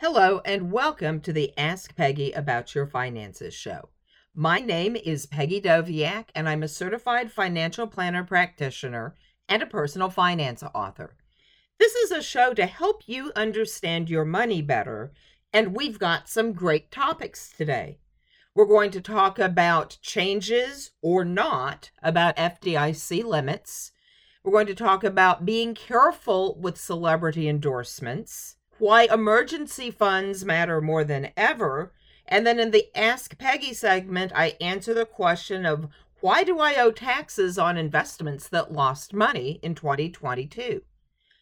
Hello, and welcome to the Ask Peggy About Your Finances show. My name is Peggy Doviak, and I'm a certified financial planner practitioner and a personal finance author. This is a show to help you understand your money better, and we've got some great topics today. We're going to talk about changes or not about FDIC limits. We're going to talk about being careful with celebrity endorsements why emergency funds matter more than ever. And then in the Ask Peggy segment, I answer the question of why do I owe taxes on investments that lost money in 2022?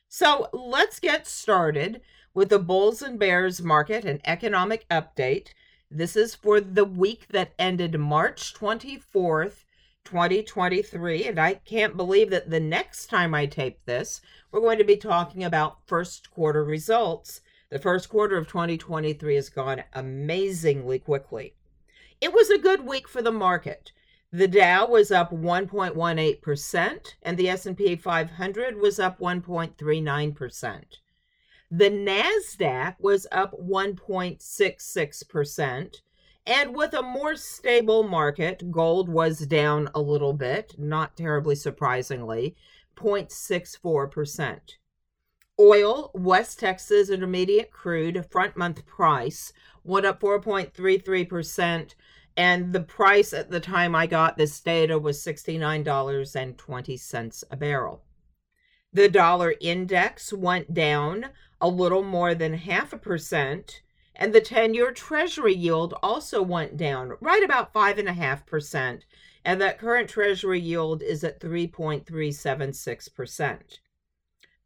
So let's get started with the Bulls and Bears market and economic update. This is for the week that ended March 24th, 2023. And I can't believe that the next time I tape this, we're going to be talking about first quarter results. The first quarter of 2023 has gone amazingly quickly. It was a good week for the market. The Dow was up 1.18% and the S&P 500 was up 1.39%. The Nasdaq was up 1.66%, and with a more stable market, gold was down a little bit, not terribly surprisingly, 0.64%. Oil, West Texas Intermediate crude front month price went up 4.33%, and the price at the time I got this data was $69.20 a barrel. The dollar index went down a little more than half a percent, and the 10 year Treasury yield also went down right about 5.5%, and that current Treasury yield is at 3.376%.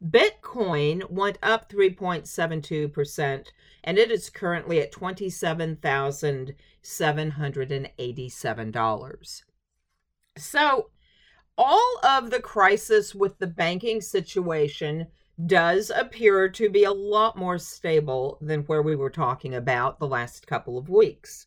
Bitcoin went up 3.72%, and it is currently at $27,787. So, all of the crisis with the banking situation does appear to be a lot more stable than where we were talking about the last couple of weeks.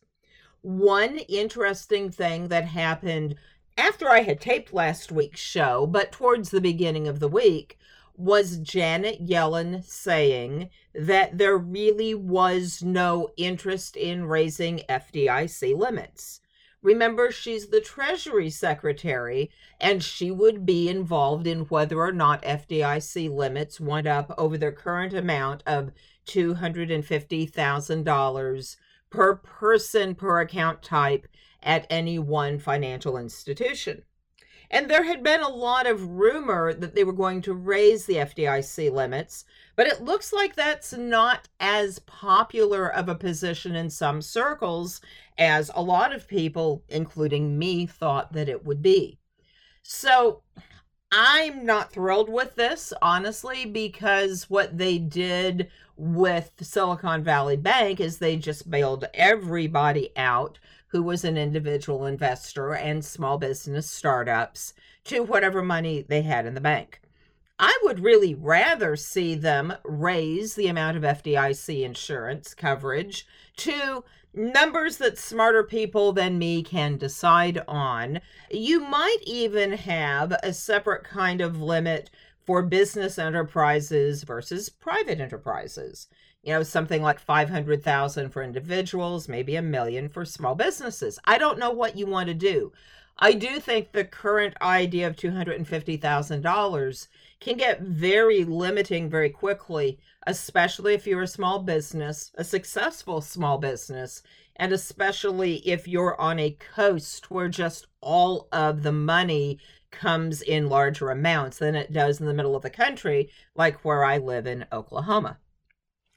One interesting thing that happened after I had taped last week's show, but towards the beginning of the week, was Janet Yellen saying that there really was no interest in raising FDIC limits. Remember, she's the Treasury Secretary, and she would be involved in whether or not FDIC limits went up over their current amount of $250,000 per person per account type at any one financial institution. And there had been a lot of rumor that they were going to raise the FDIC limits, but it looks like that's not as popular of a position in some circles as a lot of people, including me, thought that it would be. So I'm not thrilled with this, honestly, because what they did with Silicon Valley Bank is they just bailed everybody out who was an individual investor and small business startups to whatever money they had in the bank. I would really rather see them raise the amount of FDIC insurance coverage to numbers that smarter people than me can decide on. You might even have a separate kind of limit for business enterprises versus private enterprises you know something like 500,000 for individuals, maybe a million for small businesses. I don't know what you want to do. I do think the current idea of $250,000 can get very limiting very quickly, especially if you're a small business, a successful small business, and especially if you're on a coast where just all of the money comes in larger amounts than it does in the middle of the country, like where I live in Oklahoma.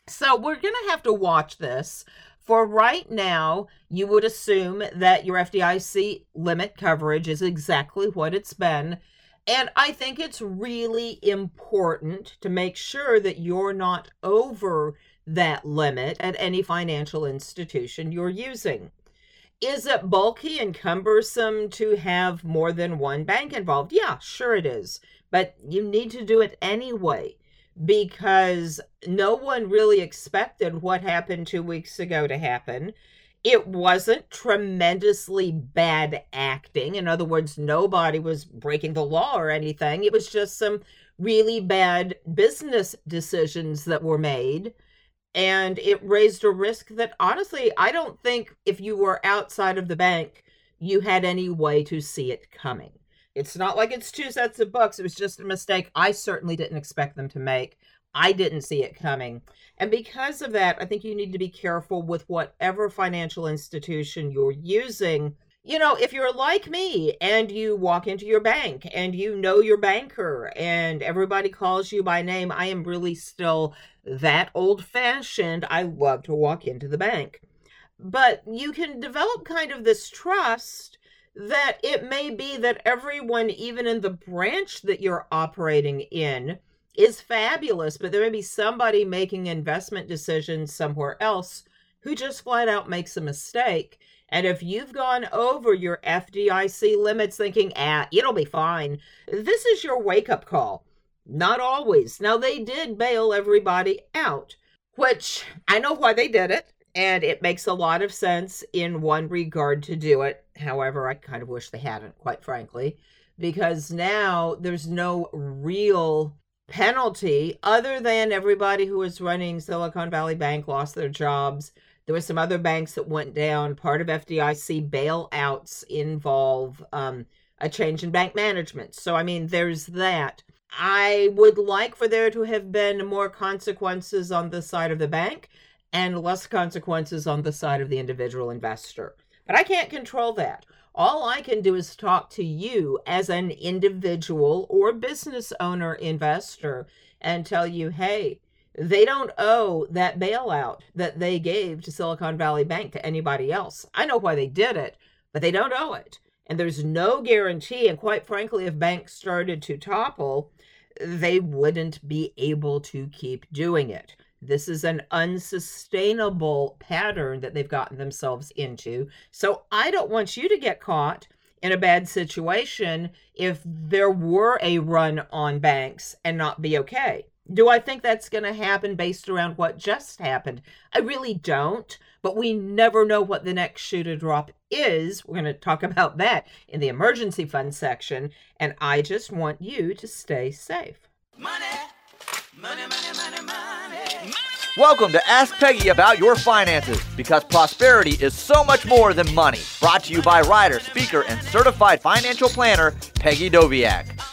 So we're going to have to watch this. For right now, you would assume that your FDIC limit coverage is exactly what it's been. And I think it's really important to make sure that you're not over that limit at any financial institution you're using. Is it bulky and cumbersome to have more than one bank involved? Yeah, sure it is. But you need to do it anyway because no one really expected what happened two weeks ago to happen. It wasn't tremendously bad acting. In other words, nobody was breaking the law or anything. It was just some really bad business decisions that were made. And it raised a risk that honestly, I don't think if you were outside of the bank, you had any way to see it coming. It's not like it's two sets of books. It was just a mistake I certainly didn't expect them to make. I didn't see it coming. And because of that, I think you need to be careful with whatever financial institution you're using. You know, if you're like me and you walk into your bank and you know your banker and everybody calls you by name, I am really still that old fashioned. I love to walk into the bank. But you can develop kind of this trust that it may be that everyone, even in the branch that you're operating in, is fabulous, but there may be somebody making investment decisions somewhere else who just flat out makes a mistake. And if you've gone over your FDIC limits thinking, ah, it'll be fine, this is your wake up call. Not always. Now, they did bail everybody out, which I know why they did it, and it makes a lot of sense in one regard to do it. However, I kind of wish they hadn't, quite frankly, because now there's no real penalty other than everybody who was running Silicon Valley Bank lost their jobs. There were some other banks that went down. Part of FDIC bailouts involve um, a change in bank management. So, I mean, there's that. I would like for there to have been more consequences on the side of the bank and less consequences on the side of the individual investor. But I can't control that. All I can do is talk to you as an individual or business owner investor and tell you, hey, they don't owe that bailout that they gave to Silicon Valley Bank to anybody else. I know why they did it, but they don't owe it. And there's no guarantee. And quite frankly, if banks started to topple, they wouldn't be able to keep doing it. This is an unsustainable pattern that they've gotten themselves into. So I don't want you to get caught in a bad situation if there were a run on banks and not be okay. Do I think that's going to happen based around what just happened? I really don't, but we never know what the next shoe to drop is. We're going to talk about that in the emergency fund section, and I just want you to stay safe. Money, money, money, money, money. Welcome to Ask Peggy About Your Finances because prosperity is so much more than money. Brought to you by writer, speaker, and certified financial planner Peggy Doviak.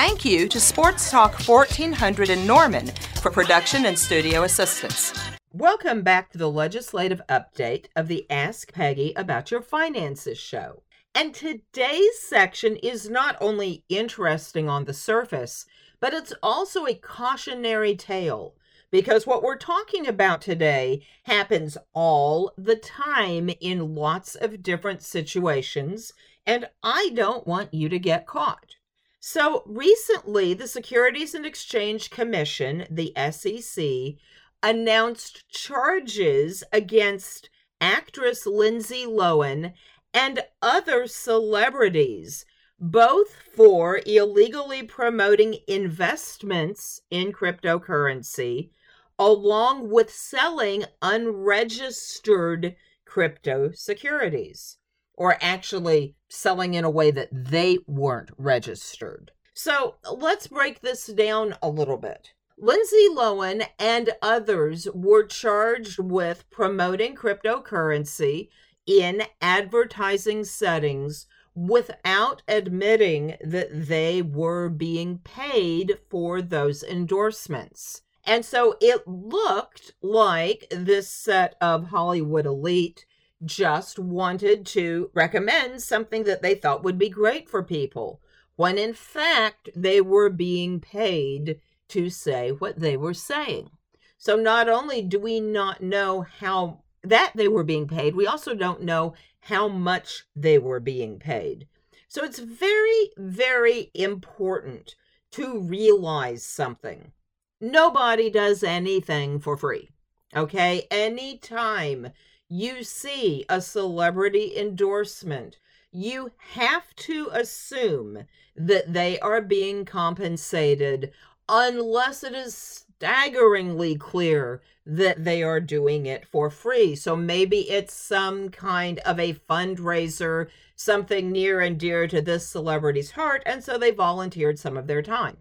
Thank you to Sports Talk 1400 in Norman for production and studio assistance. Welcome back to the legislative update of the Ask Peggy About Your Finances show. And today's section is not only interesting on the surface, but it's also a cautionary tale because what we're talking about today happens all the time in lots of different situations, and I don't want you to get caught. So, recently, the Securities and Exchange Commission, the SEC, announced charges against actress Lindsay Lohan and other celebrities both for illegally promoting investments in cryptocurrency along with selling unregistered crypto securities, or actually selling in a way that they weren't registered. So let's break this down a little bit. Lindsay Lohan and others were charged with promoting cryptocurrency in advertising settings without admitting that they were being paid for those endorsements. And so it looked like this set of Hollywood elite just wanted to recommend something that they thought would be great for people, when in fact they were being paid to say what they were saying. So not only do we not know how that they were being paid, we also don't know how much they were being paid. So it's very, very important to realize something nobody does anything for free. Okay? Anytime you see a celebrity endorsement, you have to assume that they are being compensated unless it is staggeringly clear that they are doing it for free. So maybe it's some kind of a fundraiser, something near and dear to this celebrity's heart, and so they volunteered some of their time.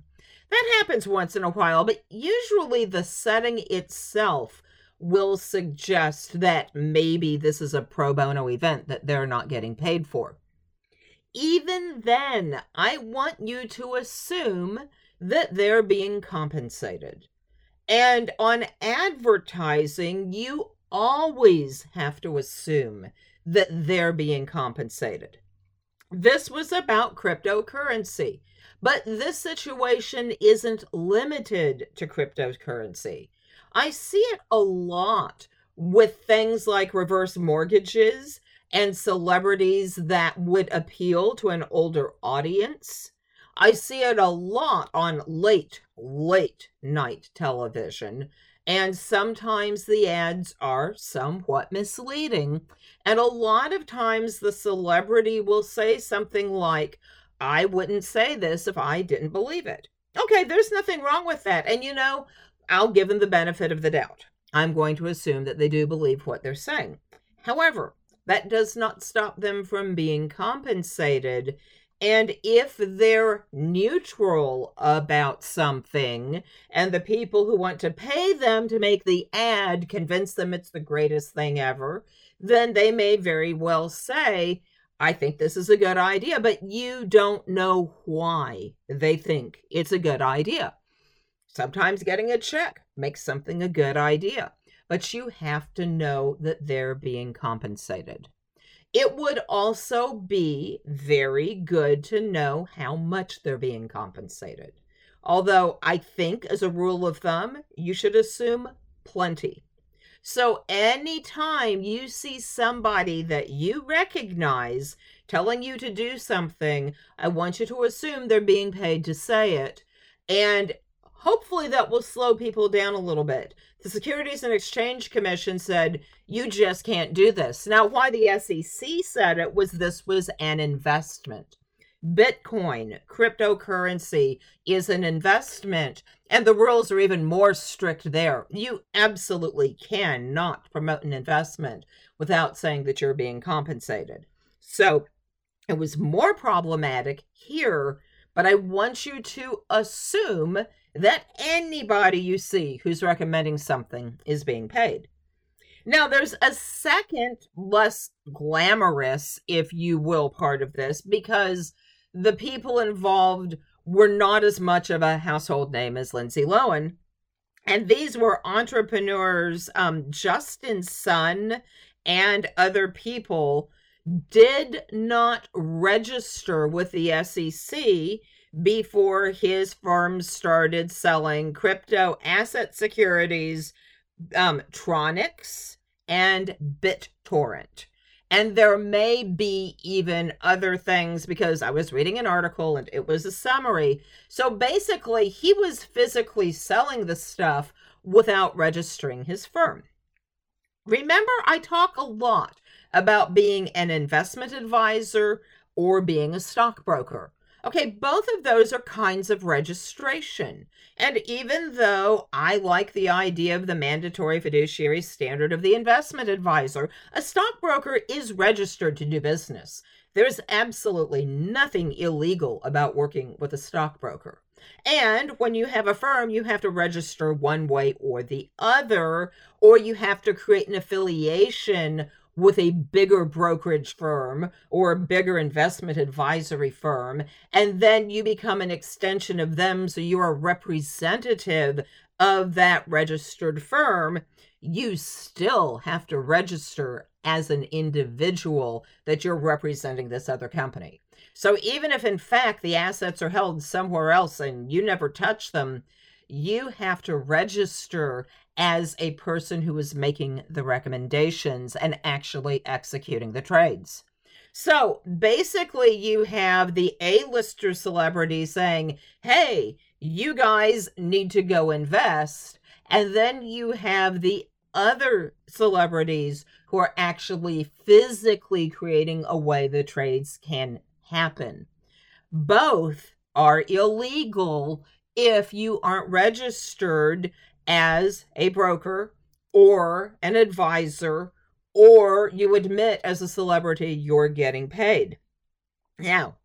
That happens once in a while, but usually the setting itself will suggest that maybe this is a pro bono event that they're not getting paid for. Even then, I want you to assume that they're being compensated. And on advertising, you always have to assume that they're being compensated. This was about cryptocurrency, but this situation isn't limited to cryptocurrency. I see it a lot with things like reverse mortgages and celebrities that would appeal to an older audience. I see it a lot on late, late night television, and sometimes the ads are somewhat misleading. And a lot of times the celebrity will say something like, I wouldn't say this if I didn't believe it. Okay, there's nothing wrong with that. And you know, I'll give them the benefit of the doubt. I'm going to assume that they do believe what they're saying. However, that does not stop them from being compensated and if they're neutral about something and the people who want to pay them to make the ad convince them it's the greatest thing ever, then they may very well say, I think this is a good idea, but you don't know why they think it's a good idea. Sometimes getting a check makes something a good idea, but you have to know that they're being compensated. It would also be very good to know how much they're being compensated. Although I think, as a rule of thumb, you should assume plenty. So, anytime you see somebody that you recognize telling you to do something, I want you to assume they're being paid to say it. And hopefully that will slow people down a little bit. The Securities and Exchange Commission said, you just can't do this. Now, why the SEC said it was this was an investment. Bitcoin, cryptocurrency, is an investment, and the rules are even more strict there. You absolutely cannot promote an investment without saying that you're being compensated. So it was more problematic here, but I want you to assume that anybody you see who's recommending something is being paid. Now, there's a second, less glamorous, if you will, part of this because the people involved were not as much of a household name as Lindsay Lohan. And these were entrepreneurs, um, Justin Sun and other people did not register with the SEC before his firm started selling crypto asset securities, um, and BitTorrent. And there may be even other things because I was reading an article and it was a summary. So basically, he was physically selling the stuff without registering his firm. Remember, I talk a lot about being an investment advisor or being a stockbroker. Okay, both of those are kinds of registration. And even though I like the idea of the mandatory fiduciary standard of the investment advisor, a stockbroker is registered to do business. There's absolutely nothing illegal about working with a stockbroker. And when you have a firm, you have to register one way or the other, or you have to create an affiliation with a bigger brokerage firm or a bigger investment advisory firm, and then you become an extension of them, so you're a representative of that registered firm, you still have to register as an individual that you're representing this other company. So even if in fact the assets are held somewhere else and you never touch them, you have to register as a person who is making the recommendations and actually executing the trades. So basically, you have the A-lister celebrity saying, hey, you guys need to go invest. And then you have the other celebrities who are actually physically creating a way the trades can happen. Both are illegal if you aren't registered as a broker or an advisor, or you admit as a celebrity you're getting paid. Now,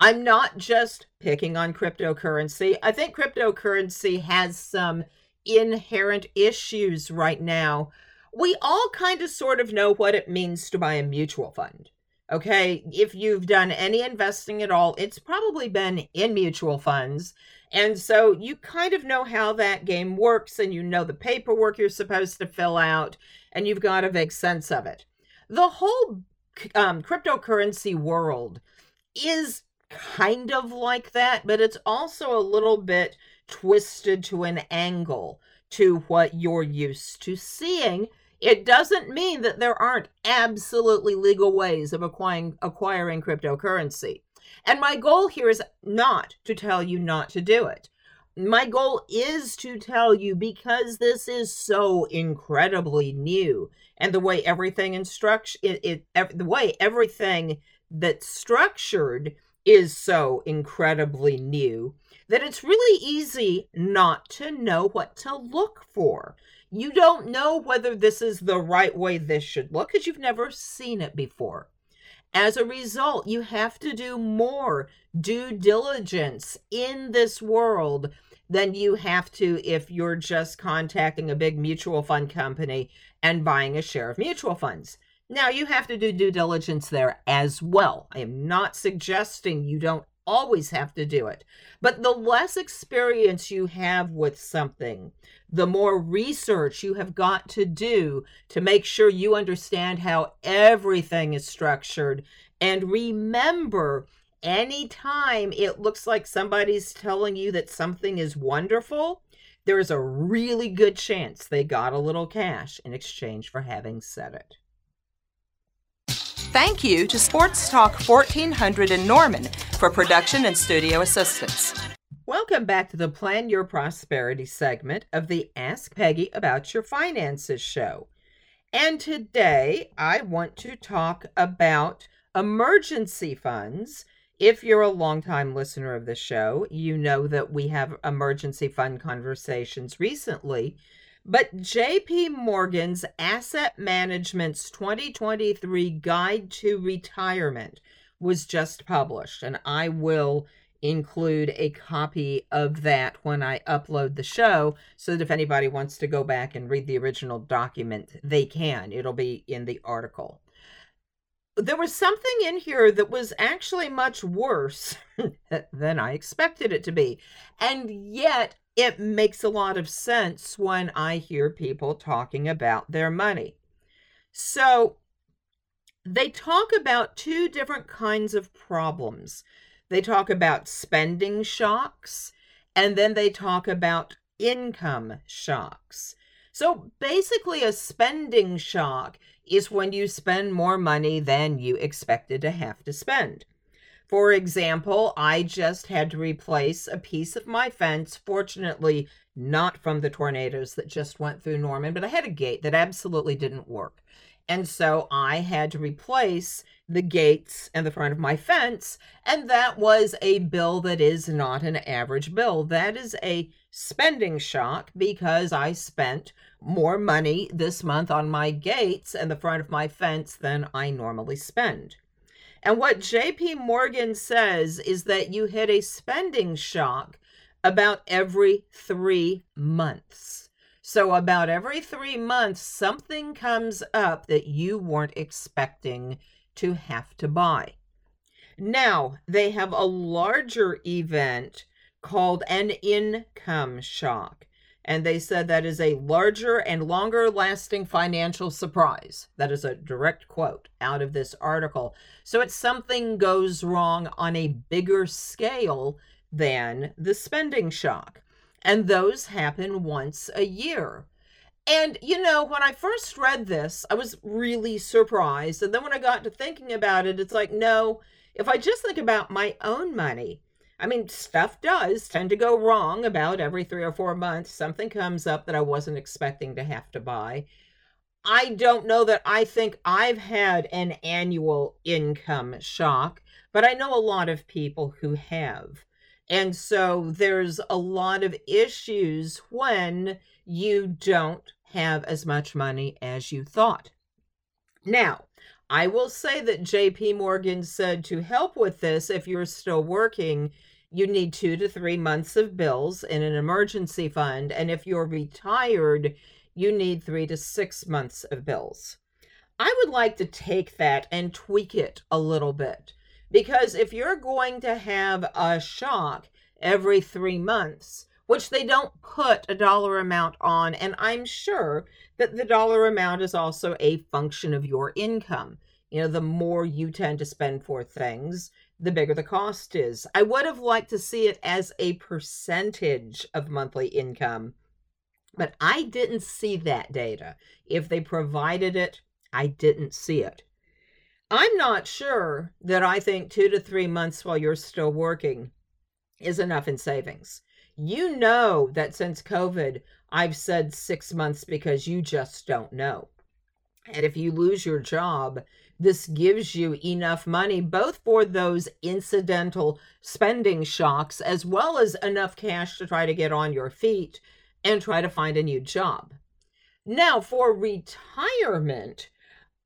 I'm not just picking on cryptocurrency. I think cryptocurrency has some inherent issues right now. We all kind of sort of know what it means to buy a mutual fund. Okay, if you've done any investing at all, it's probably been in mutual funds. And so you kind of know how that game works and you know the paperwork you're supposed to fill out and you've got a vague sense of it. The whole um, cryptocurrency world is kind of like that, but it's also a little bit twisted to an angle to what you're used to seeing. It doesn't mean that there aren't absolutely legal ways of acquiring, acquiring cryptocurrency. And my goal here is not to tell you not to do it. My goal is to tell you because this is so incredibly new and the way everything instruct it, it the way everything that's structured is so incredibly new that it's really easy not to know what to look for. You don't know whether this is the right way this should look because you've never seen it before. As a result, you have to do more due diligence in this world than you have to if you're just contacting a big mutual fund company and buying a share of mutual funds. Now, you have to do due diligence there as well. I am not suggesting you don't always have to do it. But the less experience you have with something, the more research you have got to do to make sure you understand how everything is structured. And remember, anytime it looks like somebody's telling you that something is wonderful, there is a really good chance they got a little cash in exchange for having said it. Thank you to Sports Talk 1400 in Norman for production and studio assistance. Welcome back to the Plan Your Prosperity segment of the Ask Peggy About Your Finances show. And today I want to talk about emergency funds. If you're a longtime listener of the show, you know that we have emergency fund conversations recently but JP Morgan's Asset Management's 2023 Guide to Retirement was just published, and I will include a copy of that when I upload the show so that if anybody wants to go back and read the original document, they can. It'll be in the article. There was something in here that was actually much worse than I expected it to be. And yet, it makes a lot of sense when I hear people talking about their money. So they talk about two different kinds of problems. They talk about spending shocks, and then they talk about income shocks. So basically, a spending shock is when you spend more money than you expected to have to spend. For example, I just had to replace a piece of my fence, fortunately, not from the tornadoes that just went through Norman, but I had a gate that absolutely didn't work. And so I had to replace the gates and the front of my fence. And that was a bill that is not an average bill. That is a spending shock because I spent more money this month on my gates and the front of my fence than I normally spend. And what JP Morgan says is that you hit a spending shock about every three months. So, about every three months, something comes up that you weren't expecting to have to buy. Now, they have a larger event called an income shock and they said that is a larger and longer lasting financial surprise. That is a direct quote out of this article. So it's something goes wrong on a bigger scale than the spending shock. And those happen once a year. And, you know, when I first read this, I was really surprised. And then when I got to thinking about it, it's like, no, if I just think about my own money, I mean, stuff does tend to go wrong about every three or four months. Something comes up that I wasn't expecting to have to buy. I don't know that I think I've had an annual income shock, but I know a lot of people who have. And so there's a lot of issues when you don't have as much money as you thought. Now, I will say that JP Morgan said to help with this, if you're still working, you need two to three months of bills in an emergency fund. And if you're retired, you need three to six months of bills. I would like to take that and tweak it a little bit. Because if you're going to have a shock every three months, which they don't put a dollar amount on, and I'm sure that the dollar amount is also a function of your income. You know, the more you tend to spend for things, the bigger the cost is. I would have liked to see it as a percentage of monthly income, but I didn't see that data. If they provided it, I didn't see it. I'm not sure that I think two to three months while you're still working is enough in savings. You know that since COVID, I've said six months because you just don't know. And if you lose your job, this gives you enough money both for those incidental spending shocks as well as enough cash to try to get on your feet and try to find a new job. Now, for retirement,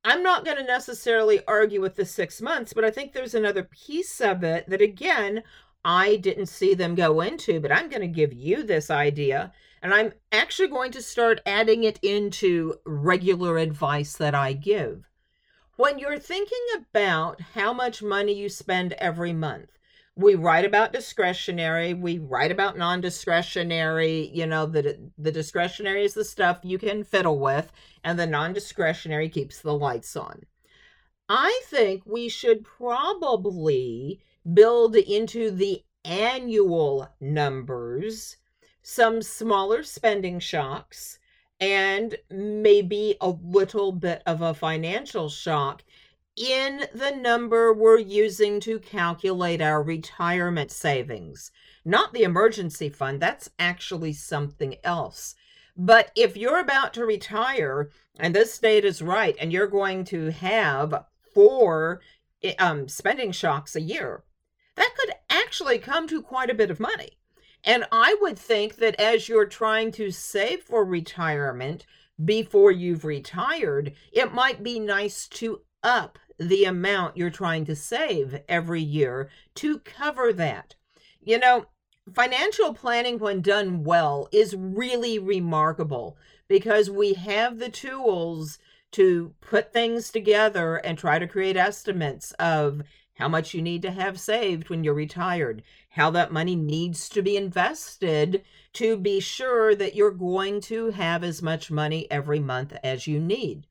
I'm not going to necessarily argue with the six months, but I think there's another piece of it that, again, I didn't see them go into, but I'm going to give you this idea. And I'm actually going to start adding it into regular advice that I give. When you're thinking about how much money you spend every month, we write about discretionary, we write about non-discretionary, you know, the the discretionary is the stuff you can fiddle with and the non-discretionary keeps the lights on. I think we should probably build into the annual numbers some smaller spending shocks and maybe a little bit of a financial shock in the number we're using to calculate our retirement savings. Not the emergency fund, that's actually something else. But if you're about to retire and this state is right and you're going to have four eh, um, spending shocks a year, that could actually come to quite a bit of money. And I would think that as you're trying to save for retirement before you've retired, it might be nice to up the amount you're trying to save every year to cover that. You know, financial planning, when done well, is really remarkable because we have the tools to put things together and try to create estimates of how much you need to have saved when you're retired, how that money needs to be invested to be sure that you're going to have as much money every month as you need.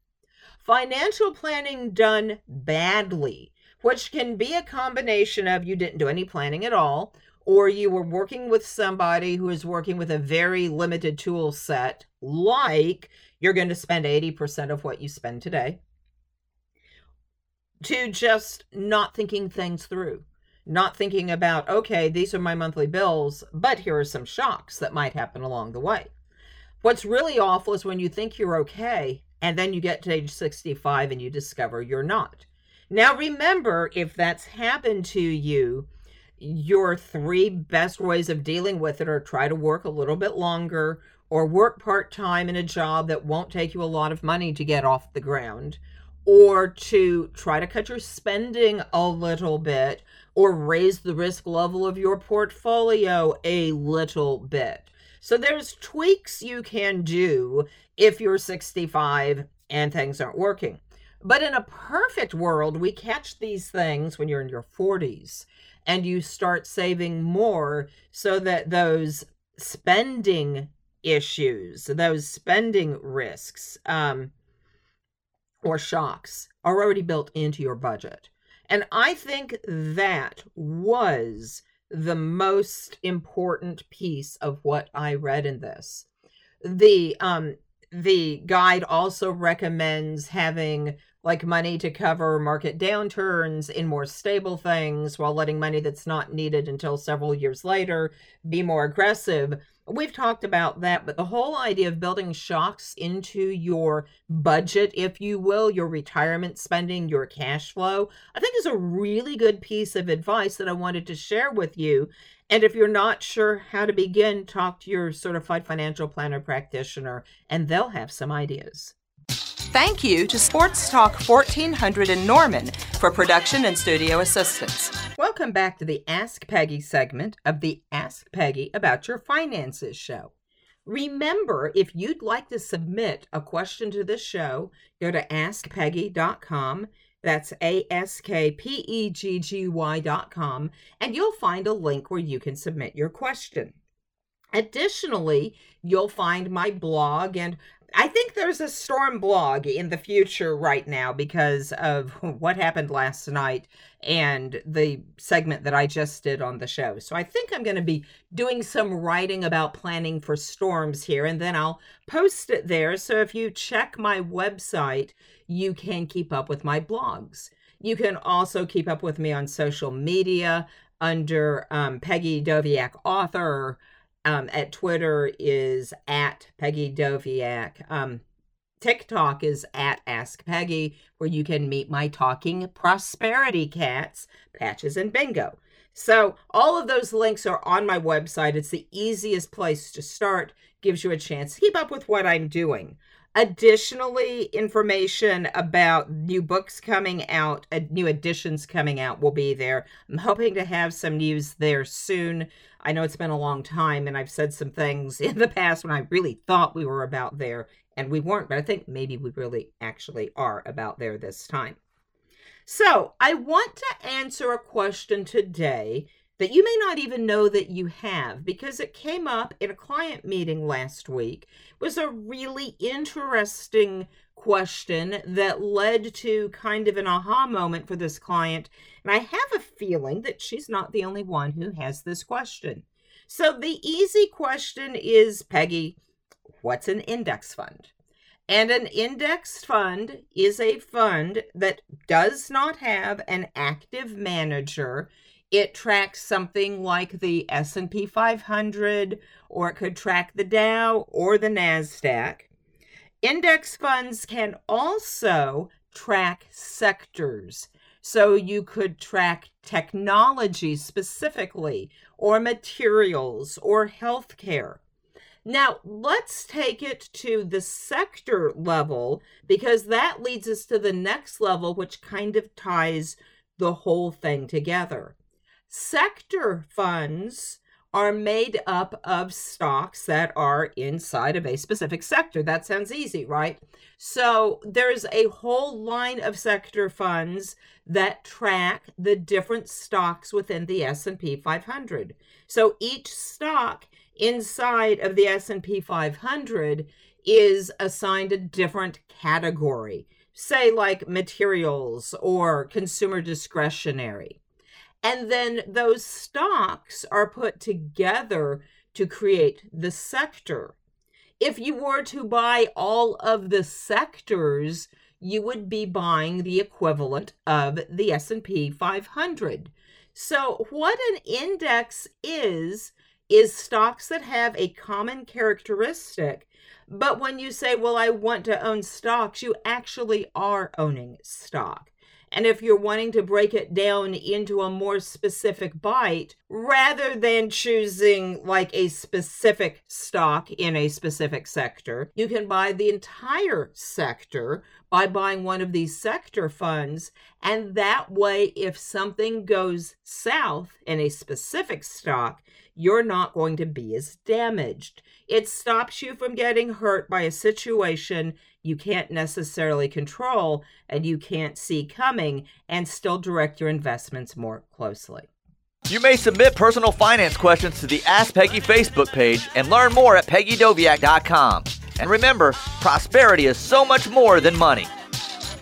Financial planning done badly, which can be a combination of you didn't do any planning at all, or you were working with somebody who is working with a very limited tool set, like you're going to spend 80% of what you spend today to just not thinking things through, not thinking about, okay, these are my monthly bills, but here are some shocks that might happen along the way. What's really awful is when you think you're okay and then you get to age 65 and you discover you're not. Now, remember, if that's happened to you, your three best ways of dealing with it are try to work a little bit longer or work part time in a job that won't take you a lot of money to get off the ground or to try to cut your spending a little bit or raise the risk level of your portfolio a little bit. So there's tweaks you can do if you're 65 and things aren't working. But in a perfect world, we catch these things when you're in your 40s and you start saving more so that those spending issues, those spending risks, um, or shocks are already built into your budget. And I think that was the most important piece of what I read in this. The um the guide also recommends having like money to cover market downturns in more stable things while letting money that's not needed until several years later be more aggressive. We've talked about that, but the whole idea of building shocks into your budget, if you will, your retirement spending, your cash flow, I think is a really good piece of advice that I wanted to share with you. And if you're not sure how to begin, talk to your certified financial planner practitioner, and they'll have some ideas. Thank you to Sports Talk 1400 in Norman for production and studio assistance. Welcome back to the Ask Peggy segment of the Ask Peggy About Your Finances show. Remember, if you'd like to submit a question to the show, go to askpeggy.com. That's A S K P E G G Y.com, and you'll find a link where you can submit your question. Additionally, you'll find my blog and I think there's a storm blog in the future right now because of what happened last night and the segment that I just did on the show. So I think I'm going to be doing some writing about planning for storms here and then I'll post it there. So if you check my website, you can keep up with my blogs. You can also keep up with me on social media under um, Peggy Doviak Author um, at Twitter is at Peggy Doviak. Um, TikTok is at Ask Peggy, where you can meet my talking prosperity cats, Patches and Bingo. So, all of those links are on my website. It's the easiest place to start, gives you a chance to keep up with what I'm doing. Additionally, information about new books coming out, new editions coming out will be there. I'm hoping to have some news there soon. I know it's been a long time, and I've said some things in the past when I really thought we were about there, and we weren't, but I think maybe we really actually are about there this time. So, I want to answer a question today that you may not even know that you have because it came up in a client meeting last week. It was a really interesting question that led to kind of an aha moment for this client and i have a feeling that she's not the only one who has this question. So the easy question is peggy what's an index fund? And an index fund is a fund that does not have an active manager it tracks something like the S&P 500 or it could track the Dow or the Nasdaq. Index funds can also track sectors. So you could track technology specifically or materials or healthcare. Now, let's take it to the sector level because that leads us to the next level, which kind of ties the whole thing together. Sector funds are made up of stocks that are inside of a specific sector. That sounds easy, right? So there's a whole line of sector funds that track the different stocks within the S&P 500. So each stock inside of the S&P 500 is assigned a different category. Say like materials or consumer discretionary. And then those stocks are put together to create the sector. If you were to buy all of the sectors, you would be buying the equivalent of the S&P 500. So what an index is is stocks that have a common characteristic. But when you say, well, I want to own stocks, you actually are owning stock. And if you're wanting to break it down into a more specific bite, rather than choosing like a specific stock in a specific sector, you can buy the entire sector by buying one of these sector funds. And that way, if something goes south in a specific stock, you're not going to be as damaged. It stops you from getting hurt by a situation you can't necessarily control and you can't see coming and still direct your investments more closely. You may submit personal finance questions to the Ask Peggy Facebook page and learn more at peggydoviak.com. And remember, prosperity is so much more than money.